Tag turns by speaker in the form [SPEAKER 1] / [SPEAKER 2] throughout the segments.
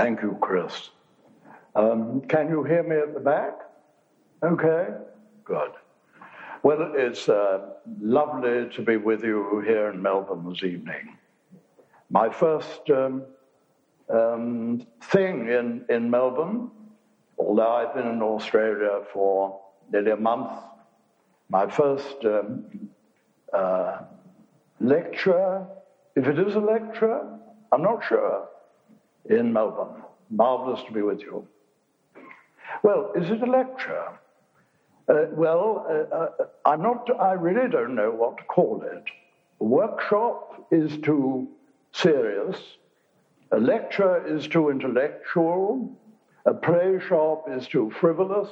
[SPEAKER 1] Thank you, Chris. Um, can you hear me at the back? Okay, good. Well, it's uh, lovely to be with you here in Melbourne this evening. My first um, um, thing in, in Melbourne, although I've been in Australia for nearly a month, my first um, uh, lecture, if it is a lecture, I'm not sure, in Melbourne. Marvelous to be with you. Well, is it a lecture? Uh, well, uh, uh, I'm not, I really don't know what to call it. A workshop is too serious, a lecture is too intellectual, a play shop is too frivolous,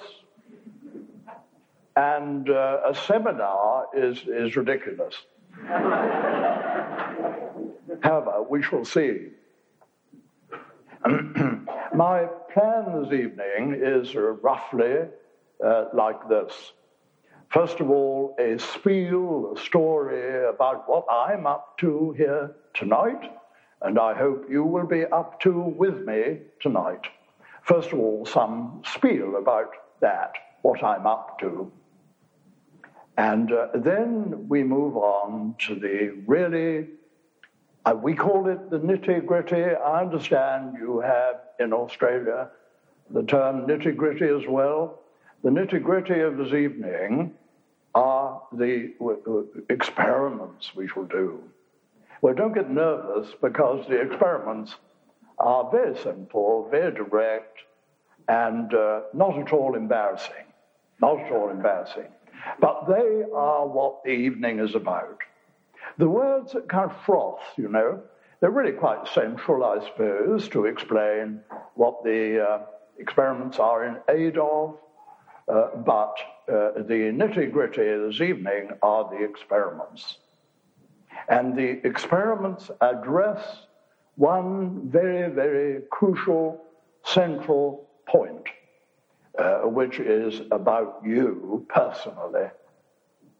[SPEAKER 1] and uh, a seminar is, is ridiculous. However, we shall see. My plan this evening is roughly uh, like this. First of all, a spiel, a story about what I'm up to here tonight, and I hope you will be up to with me tonight. First of all, some spiel about that, what I'm up to. And uh, then we move on to the really, we call it the nitty gritty. I understand you have in Australia the term nitty gritty as well. The nitty gritty of this evening are the experiments we shall do. Well, don't get nervous because the experiments are very simple, very direct, and uh, not at all embarrassing. Not at all embarrassing. But they are what the evening is about. The words that kind of froth, you know, they're really quite central, I suppose, to explain what the uh, experiments are in aid of uh, but uh, the nitty gritty this evening are the experiments. And the experiments address one very, very crucial central point, uh, which is about you personally.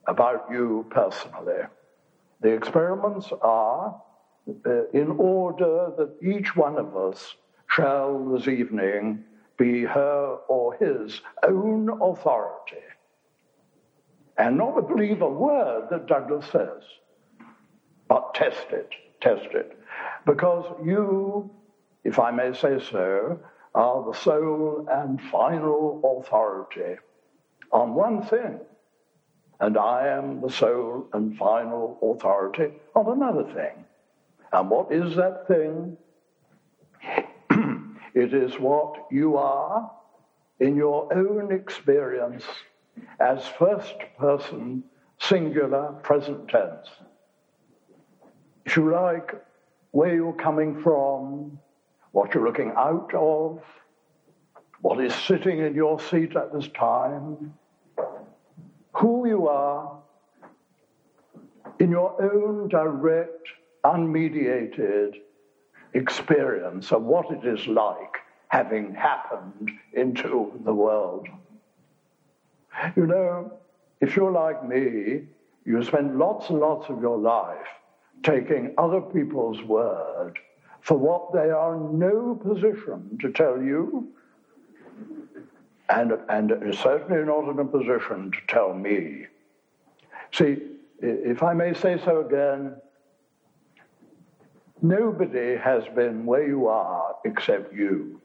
[SPEAKER 1] About you personally. The experiments are uh, in order that each one of us shall this evening be her or his own authority and not believe a word that Douglas says, but test it, test it. Because you, if I may say so, are the sole and final authority on one thing, and I am the sole and final authority on another thing. And what is that thing? It is what you are in your own experience as first person, singular, present tense. If you like, where you're coming from, what you're looking out of, what is sitting in your seat at this time, who you are in your own direct, unmediated experience of what it is like having happened into the world. You know, if you're like me, you spend lots and lots of your life taking other people's word for what they are in no position to tell you, and, and certainly not in a position to tell me. See, if I may say so again, Nobody has been where you are except you.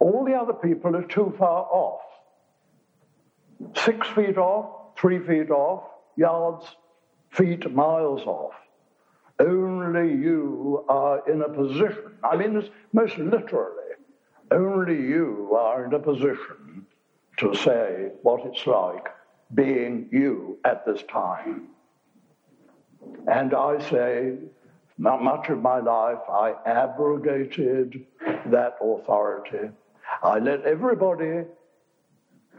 [SPEAKER 1] All the other people are too far off. Six feet off, three feet off, yards, feet, miles off. Only you are in a position, I mean most literally, only you are in a position to say what it's like being you at this time. And I say, much of my life, I abrogated that authority. I let everybody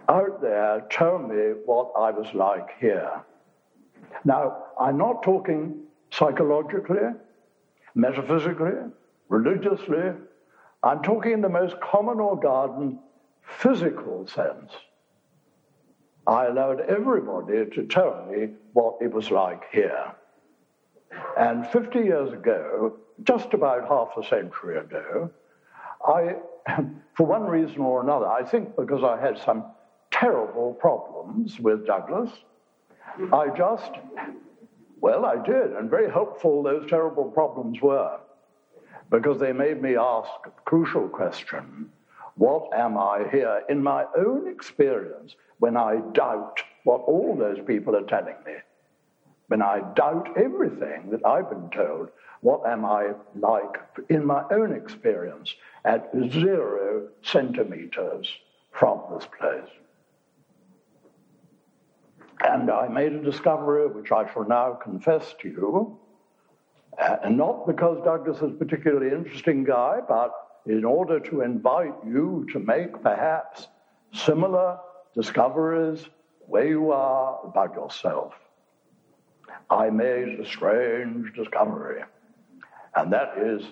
[SPEAKER 1] out there tell me what I was like here. Now, I'm not talking psychologically, metaphysically, religiously. I'm talking in the most common or garden physical sense. I allowed everybody to tell me what it was like here. And 50 years ago, just about half a century ago, I, for one reason or another, I think because I had some terrible problems with Douglas, I just, well, I did, and very helpful those terrible problems were, because they made me ask a crucial question what am I here in my own experience when I doubt what all those people are telling me? When I doubt everything that I've been told, what am I like in my own experience at zero centimeters from this place? And I made a discovery which I shall now confess to you, Uh, and not because Douglas is a particularly interesting guy, but in order to invite you to make perhaps similar discoveries where you are about yourself. I made a strange discovery, and that is,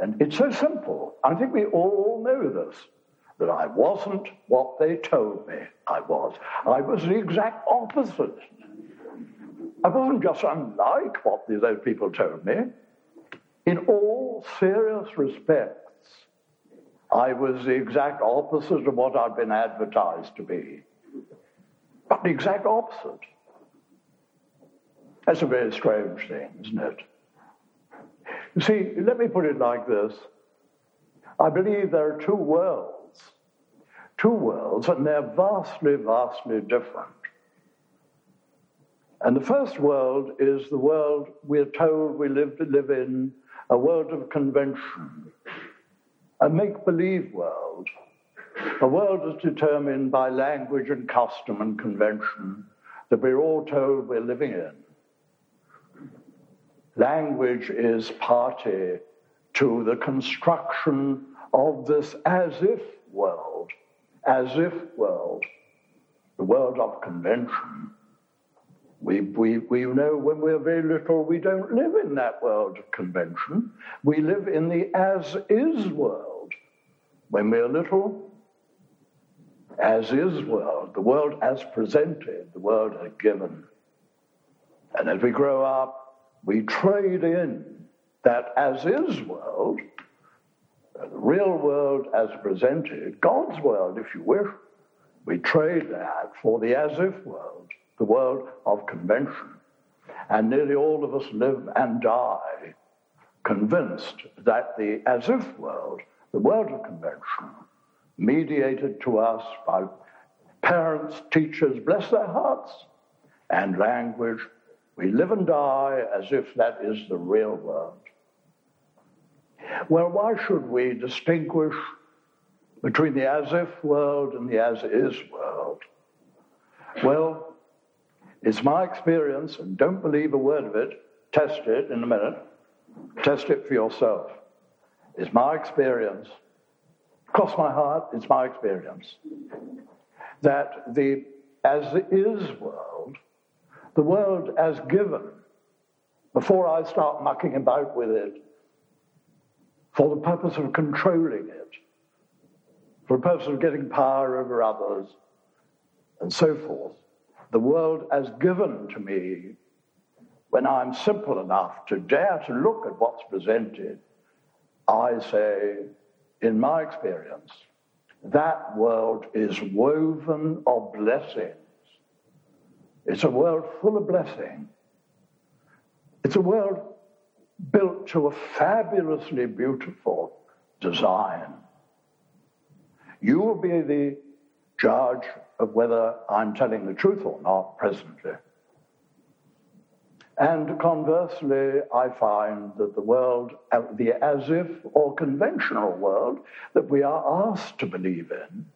[SPEAKER 1] and it's so simple. I think we all know this that I wasn't what they told me I was. I was the exact opposite. I wasn't just unlike what these old people told me. In all serious respects, I was the exact opposite of what I'd been advertised to be. But the exact opposite. That's a very strange thing, isn't it? You see, let me put it like this. I believe there are two worlds. Two worlds, and they're vastly, vastly different. And the first world is the world we're told we live to live in, a world of convention, a make believe world. A world is determined by language and custom and convention that we're all told we're living in. Language is party to the construction of this as if world, as if world, the world of convention. We, we, we know when we're very little, we don't live in that world of convention. We live in the as is world when we're little, as is world, the world as presented, the world as given. And as we grow up, we trade in that as is world, the real world as presented, God's world, if you wish. We trade that for the as if world, the world of convention. And nearly all of us live and die convinced that the as if world the world of convention, mediated to us by parents, teachers, bless their hearts, and language. We live and die as if that is the real world. Well, why should we distinguish between the as if world and the as is world? Well, it's my experience, and don't believe a word of it, test it in a minute, test it for yourself. It's my experience, cross my heart, it's my experience, that the as is world, the world as given, before I start mucking about with it, for the purpose of controlling it, for the purpose of getting power over others, and so forth, the world as given to me when I'm simple enough to dare to look at what's presented I say, in my experience, that world is woven of blessings. It's a world full of blessing. It's a world built to a fabulously beautiful design. You will be the judge of whether I'm telling the truth or not presently. And conversely, I find that the world, uh, the as if or conventional world that we are asked to believe in,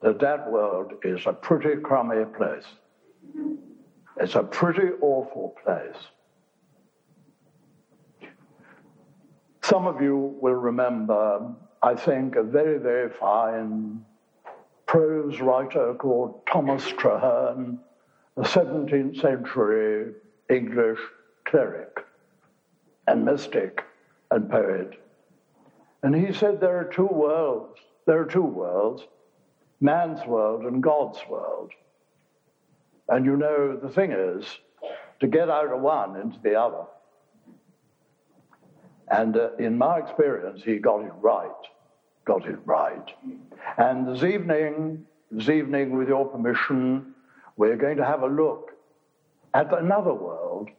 [SPEAKER 1] that that world is a pretty crummy place. It's a pretty awful place. Some of you will remember, I think, a very, very fine prose writer called Thomas Traherne, a 17th century English cleric and mystic and poet. And he said there are two worlds. There are two worlds man's world and God's world. And you know, the thing is to get out of one into the other. And uh, in my experience, he got it right. Got it right. And this evening, this evening, with your permission, we're going to have a look at another world.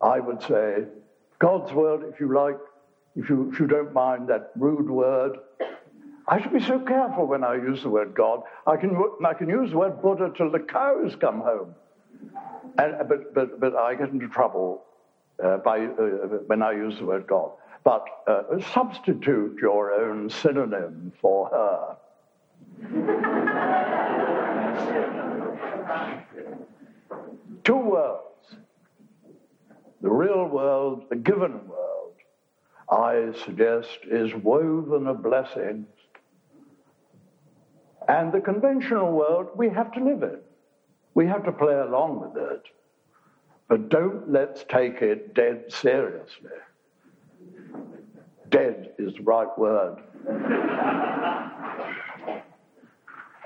[SPEAKER 1] I would say God's world, if you like, if you, if you don't mind that rude word. I should be so careful when I use the word God. I can, I can use the word Buddha till the cows come home. And, but, but, but I get into trouble uh, by, uh, when I use the word God. But uh, substitute your own synonym for her. Two worlds the real world, the given world, I suggest is woven of blessings. And the conventional world, we have to live in. We have to play along with it. But don't let's take it dead seriously. Dead is the right word.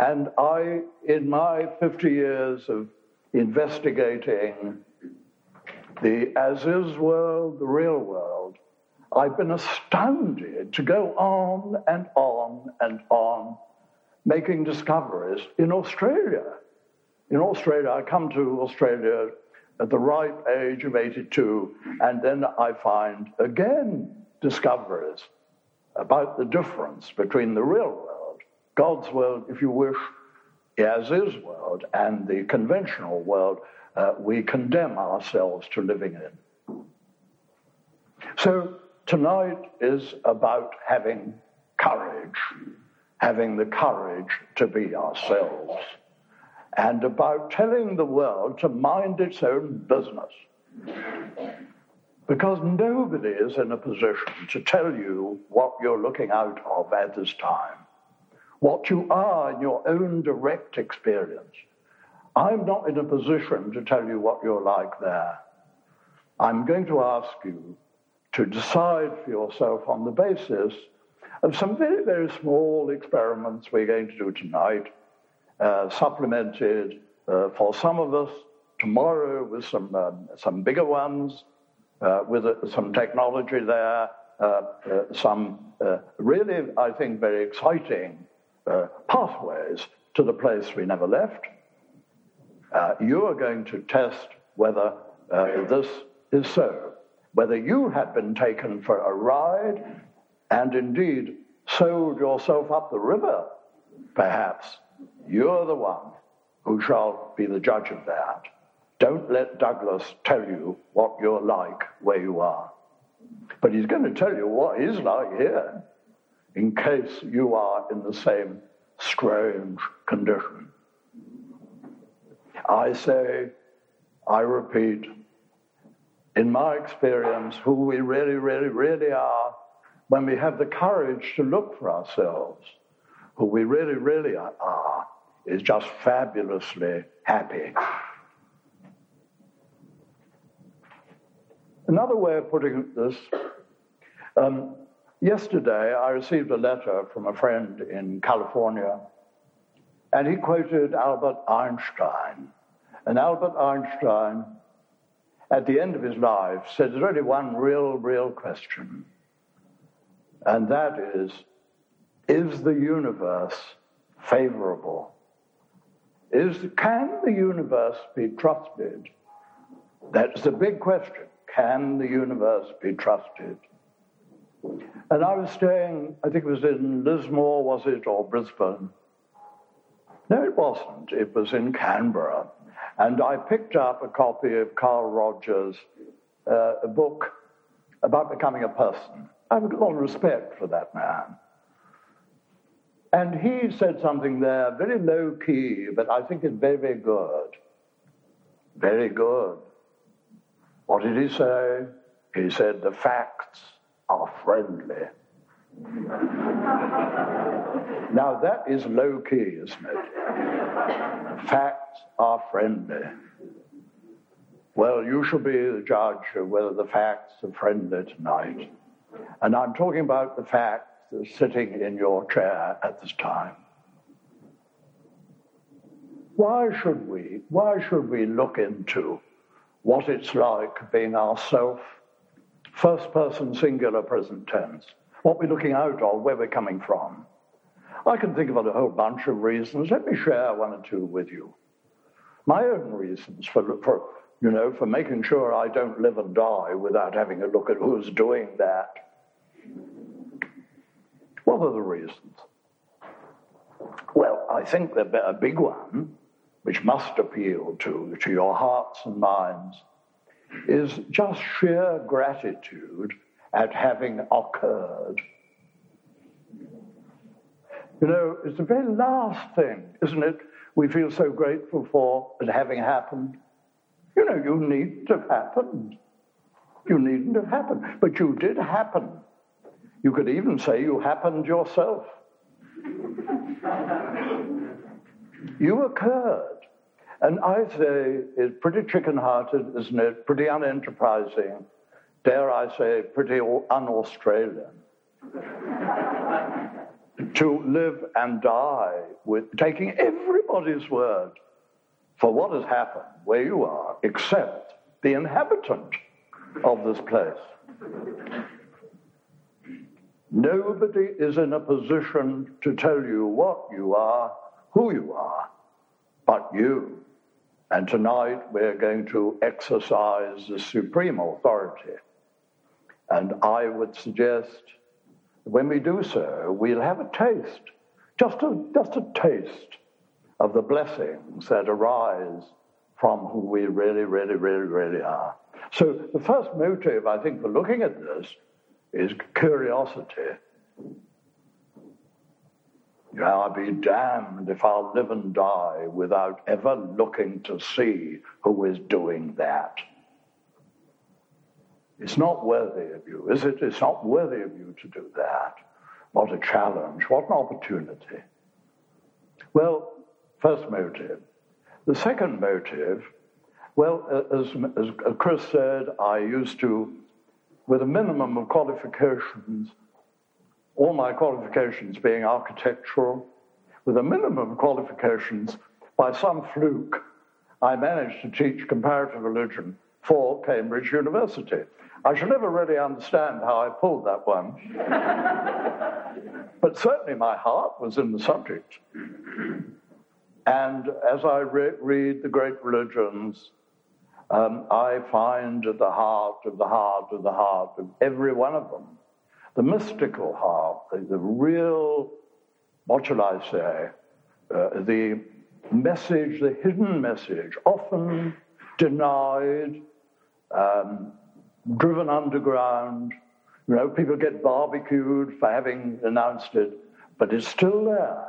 [SPEAKER 1] and I, in my 50 years of investigating the as is world, the real world, I've been astounded to go on and on and on making discoveries in Australia. In Australia, I come to Australia at the ripe age of 82, and then I find again discoveries about the difference between the real world, God's world, if you wish, as is world, and the conventional world uh, we condemn ourselves to living in. So tonight is about having courage, having the courage to be ourselves, and about telling the world to mind its own business. Because nobody is in a position to tell you what you're looking out of at this time, what you are in your own direct experience. I'm not in a position to tell you what you're like there. I'm going to ask you to decide for yourself on the basis of some very, very small experiments we're going to do tonight, uh, supplemented uh, for some of us tomorrow with some, um, some bigger ones, uh, with uh, some technology there, uh, uh, some really, I think, very exciting pathways to the place we never left you are going to test whether this is so, whether you had been taken for a ride and indeed sold yourself up the river, perhaps. You're the one who shall be the judge of that. Don't let Douglas tell you what you're like where you are. But he's going to tell you what he's like here, in case you are in the same strange condition. I say, I repeat, in my experience, who we really, really, really are when we have the courage to look for ourselves, who we really, really are, is just fabulously happy. Another way of putting this um, yesterday I received a letter from a friend in California, and he quoted Albert Einstein. And Albert Einstein, at the end of his life, said there's only one real, real question. And that is Is the universe favorable? Is, can the universe be trusted? That's the big question. Can the universe be trusted? And I was staying, I think it was in Lismore, was it, or Brisbane? No, it wasn't. It was in Canberra. And I picked up a copy of Carl Rogers' uh, a book about becoming a person. I have a lot of respect for that man. And he said something there, very low key, but I think it's very, very good. Very good. What did he say? He said, the facts are friendly. now that is low key, isn't it? Facts are friendly. Well, you shall be the judge of whether the facts are friendly tonight. And I'm talking about the facts sitting in your chair at this time. Why should we? Why should we look into what it's like being ourself, first person singular present tense? what we're looking out of, where we're coming from. I can think of a whole bunch of reasons. Let me share one or two with you. My own reasons for, for you know, for making sure I don't live and die without having a look at who's doing that. What are the reasons? Well, I think the, a big one, which must appeal to, to your hearts and minds, is just sheer gratitude at having occurred. You know, it's the very last thing, isn't it, we feel so grateful for as having happened. You know, you needn't have happened. You needn't have happened. But you did happen. You could even say you happened yourself. you occurred. And I say it's pretty chicken hearted, isn't it? Pretty unenterprising. Dare I say, pretty un Australian. to live and die with taking everybody's word for what has happened where you are, except the inhabitant of this place. Nobody is in a position to tell you what you are, who you are, but you. And tonight we're going to exercise the supreme authority. And I would suggest that when we do so, we'll have a taste, just a, just a taste of the blessings that arise from who we really, really, really, really are. So the first motive, I think, for looking at this is curiosity. I'll be damned if I'll live and die without ever looking to see who is doing that. It's not worthy of you, is it? It's not worthy of you to do that. What a challenge. What an opportunity. Well, first motive. The second motive, well, as, as Chris said, I used to, with a minimum of qualifications, all my qualifications being architectural, with a minimum of qualifications, by some fluke, I managed to teach comparative religion for Cambridge University. I shall never really understand how I pulled that one. but certainly my heart was in the subject. And as I re- read the great religions, um, I find at the heart of the heart of the heart of every one of them the mystical the, the real, what shall I say, uh, the message, the hidden message, often denied, um, driven underground. You know, people get barbecued for having announced it, but it's still there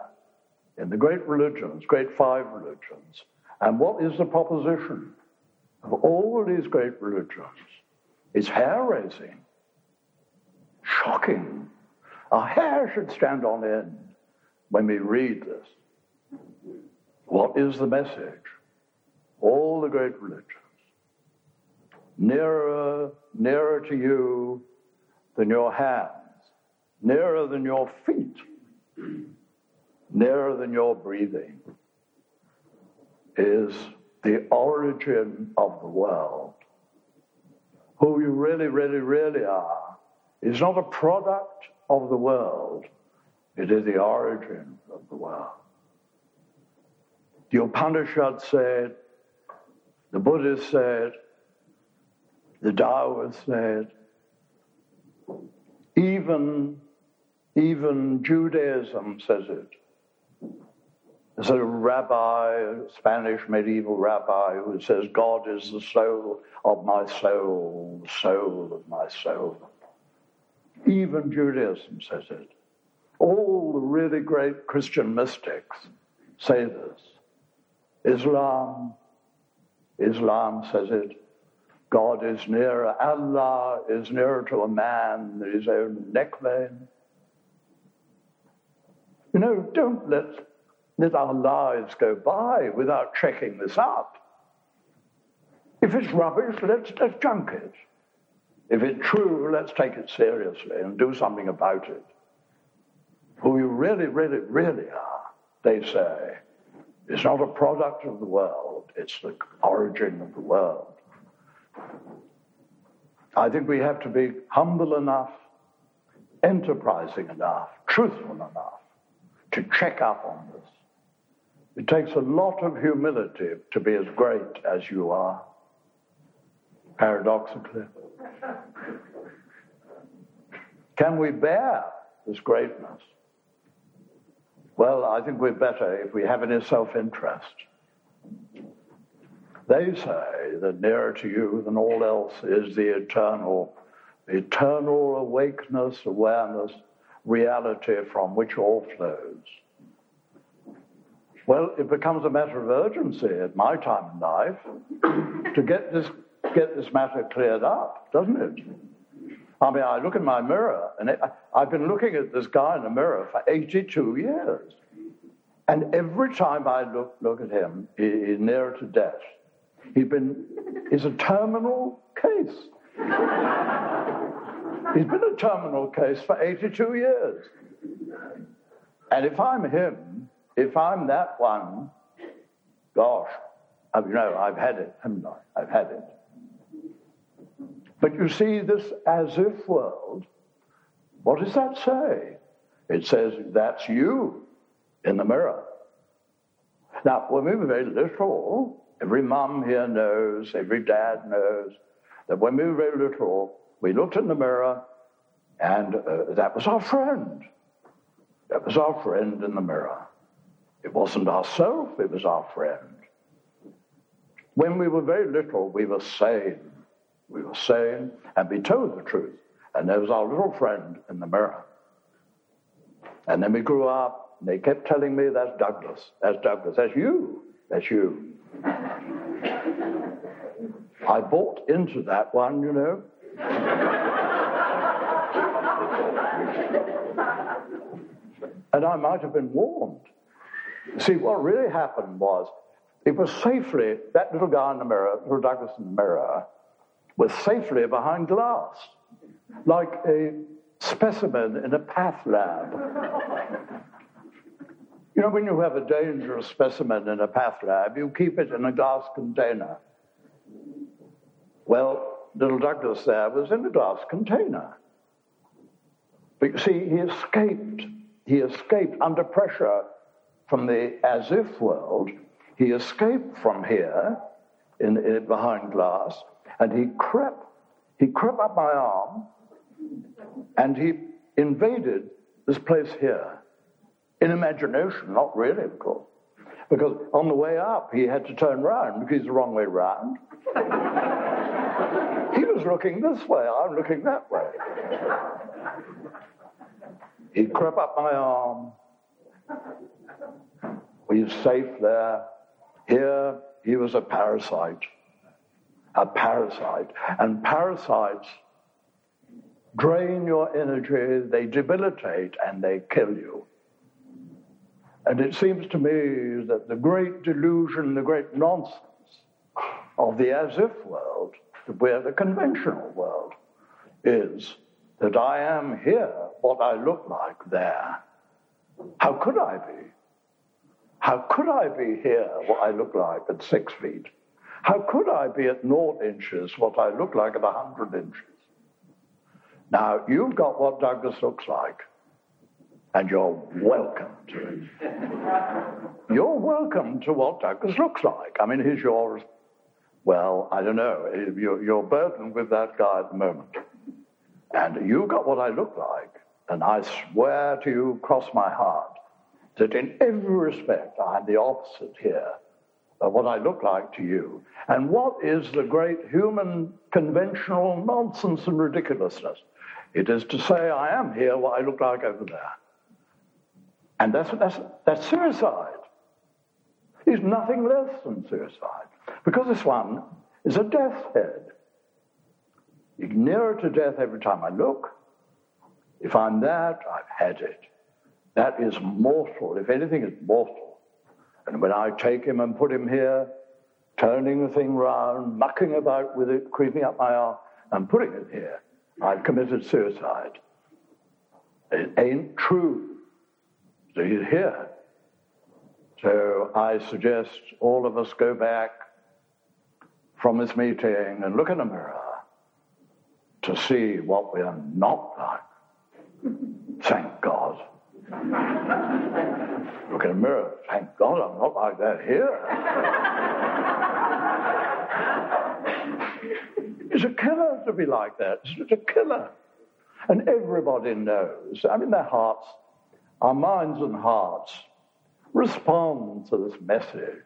[SPEAKER 1] in the great religions, great five religions. And what is the proposition of all these great religions? It's hair raising, shocking. Our hair should stand on end when we read this. What is the message? All the great religions. Nearer, nearer to you than your hands, nearer than your feet nearer than your breathing, is the origin of the world. Who you really, really, really are is not a product of the world, it is the origin of the world. The Upanishad said, the Buddhist said, the Taoist said, even, even Judaism says it. There's a rabbi, a Spanish medieval rabbi, who says, God is the soul of my soul, the soul of my soul. Even Judaism says it. All the really great Christian mystics say this. Islam, Islam says it. God is nearer, Allah is nearer to a man than his own neck vein. You know, don't let let our lives go by without checking this up. If it's rubbish, let's, let's junk it. If it's true, let's take it seriously and do something about it. Who you really, really, really are, they say, is not a product of the world, it's the origin of the world. I think we have to be humble enough, enterprising enough, truthful enough to check up on this. It takes a lot of humility to be as great as you are, paradoxically. Can we bear this greatness? Well, I think we're better if we have any self interest. They say that nearer to you than all else is the eternal, eternal awakeness, awareness, reality from which all flows. Well, it becomes a matter of urgency at my time in life to get this, get this matter cleared up, doesn't it? I mean, I look in my mirror, and it, I've been looking at this guy in the mirror for 82 years. And every time I look, look at him, he, he's nearer to death. He's been, he's a terminal case. he's been a terminal case for 82 years. And if I'm him, if I'm that one, gosh, I, you know, I've had it, haven't I? I've had it. But you see, this as if world, what does that say? It says, that's you in the mirror. Now, when we were very little, Every mum here knows, every dad knows that when we were very little, we looked in the mirror and uh, that was our friend. That was our friend in the mirror. It wasn't ourself, it was our friend. When we were very little, we were sane. We were sane and be told the truth. And there was our little friend in the mirror. And then we grew up, and they kept telling me, that's Douglas, that's Douglas, that's you, that's you. I bought into that one, you know. and I might have been warned. See, what really happened was it was safely, that little guy in the mirror, little Douglas in the mirror, was safely behind glass, like a specimen in a path lab. You know, when you have a dangerous specimen in a path lab, you keep it in a glass container. Well, little Douglas there was in a glass container. But you see, he escaped. He escaped under pressure from the as if world. He escaped from here in, in behind glass, and he crept. He crept up my arm, and he invaded this place here. In imagination, not really, of course. Because on the way up, he had to turn round because he's the wrong way round. he was looking this way, I'm looking that way. He crept up my arm. We were safe there. Here, he was a parasite. A parasite. And parasites drain your energy, they debilitate, and they kill you. And it seems to me that the great delusion, the great nonsense of the as if world, where the conventional world is that I am here what I look like there. How could I be? How could I be here what I look like at six feet? How could I be at naught inches what I look like at a hundred inches? Now, you've got what Douglas looks like and you're welcome to it. you're welcome to what Douglas looks like. I mean, he's yours. Well, I don't know. You're, you're burdened with that guy at the moment. And you got what I look like. And I swear to you, cross my heart, that in every respect, I'm the opposite here what I look like to you. And what is the great human conventional nonsense and ridiculousness? It is to say, I am here what I look like over there. And that's, that's, that's suicide. It's nothing less than suicide. Because this one is a death's head. You're nearer to death every time I look. If I'm that, I've had it. That is mortal. If anything is mortal. And when I take him and put him here, turning the thing round, mucking about with it, creeping up my arm, and putting it here, I've committed suicide. It ain't true So he's here. So I suggest all of us go back from this meeting and look in the mirror to see what we are not like. Thank God. Look in the mirror. Thank God I'm not like that here. it's a killer to be like that. It's a killer. And everybody knows. I mean, their hearts, our minds and hearts respond to this message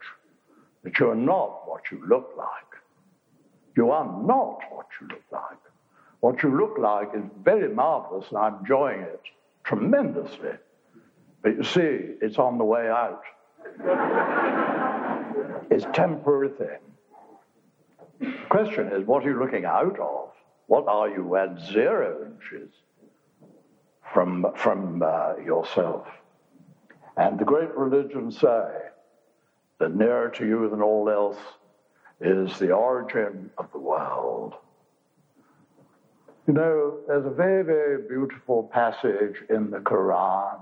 [SPEAKER 1] that you are not what you look like. You are not what you look like. What you look like is very marvelous, and I'm enjoying it tremendously. But you see, it's on the way out. it's temporary thing. Question is, what are you looking out of? What are you at zero inches from, from uh, yourself? And the great religions say that nearer to you than all else is the origin of the world. You know, there's a very, very beautiful passage in the Quran.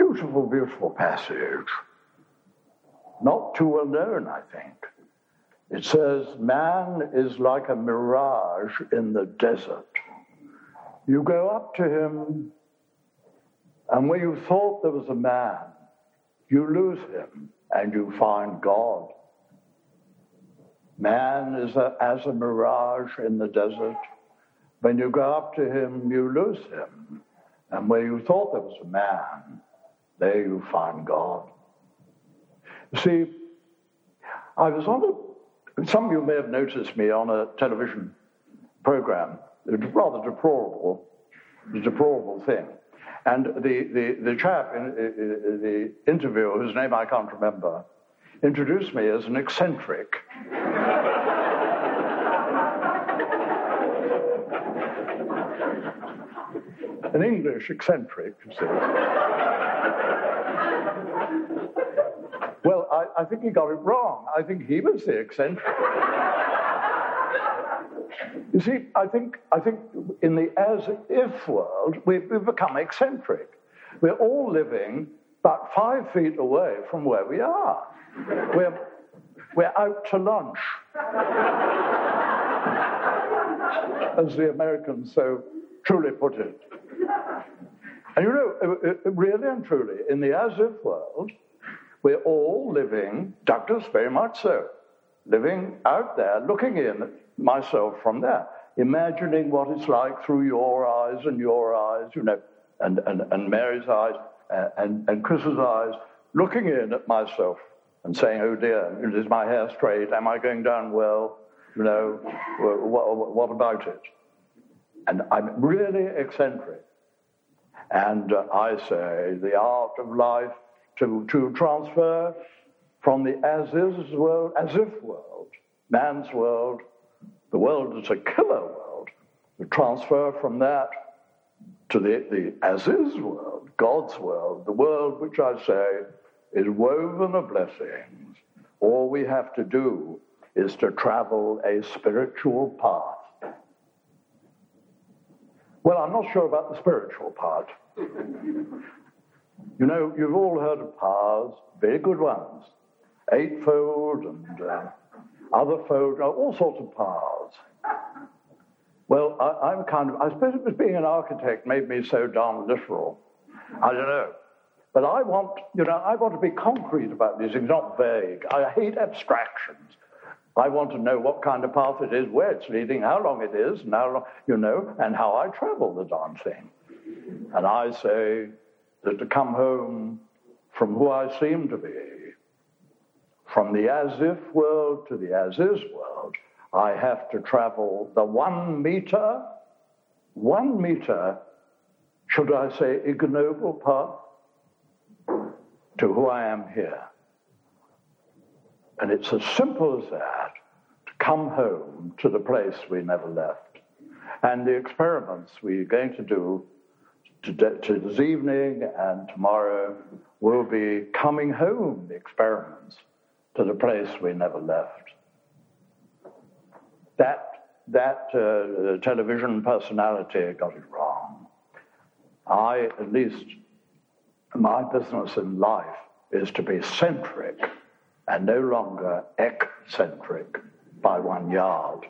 [SPEAKER 1] Beautiful, beautiful passage. Not too well known, I think. It says, Man is like a mirage in the desert. You go up to him, and where you thought there was a man, you lose him and you find God. Man is a, as a mirage in the desert. When you go up to him, you lose him. And where you thought there was a man, there you find God. See, I was on a, some of you may have noticed me on a television program. Was rather deplorable, a deplorable thing. And the, the, the chap in the interview, whose name I can't remember, introduced me as an eccentric. an English eccentric, you see. Well, I, I think he got it wrong. I think he was the eccentric. You see, I think, I think in the as if world, we've, we've become eccentric. We're all living about five feet away from where we are. We're, we're out to lunch. As the Americans so truly put it. And you know, really and truly, in the as if world, we're all living, Douglas very much so, living out there, looking in at myself from there, imagining what it's like through your eyes and your eyes, you know, and, and, and Mary's eyes uh, and, and Chris's eyes, looking in at myself and saying, oh dear, is my hair straight? Am I going down well? You know, what, what about it? And I'm really eccentric. And uh, I say the art of life to, to transfer from the as is world, as if world, man's world, the world that's a killer world, to transfer from that to the, the as is world, God's world, the world which I say is woven of blessings. All we have to do is to travel a spiritual path. Well, I'm not sure about the spiritual part. You know, you've all heard of paths, very good ones, eightfold and uh, other fold, all sorts of paths. Well, I, am kind of, I suppose it was being an architect made me so darn literal. I don't know. But I want, you know, I want to be concrete about these things, not vague. I hate abstractions. I want to know what kind of path it is, where it's leading, how long it is, and how long, you know, and how I travel the darn thing. And I say that to come home from who I seem to be, from the as if world to the as is world, I have to travel the one meter, one meter, should I say, ignoble path to who I am here. And it's as simple as that to come home to the place we never left. And the experiments we're going to do to, to this evening and tomorrow will be coming home The experiments to the place we never left. That, that uh, television personality got it wrong. I, at least, my business in life is to be centric and no longer eccentric by one yard.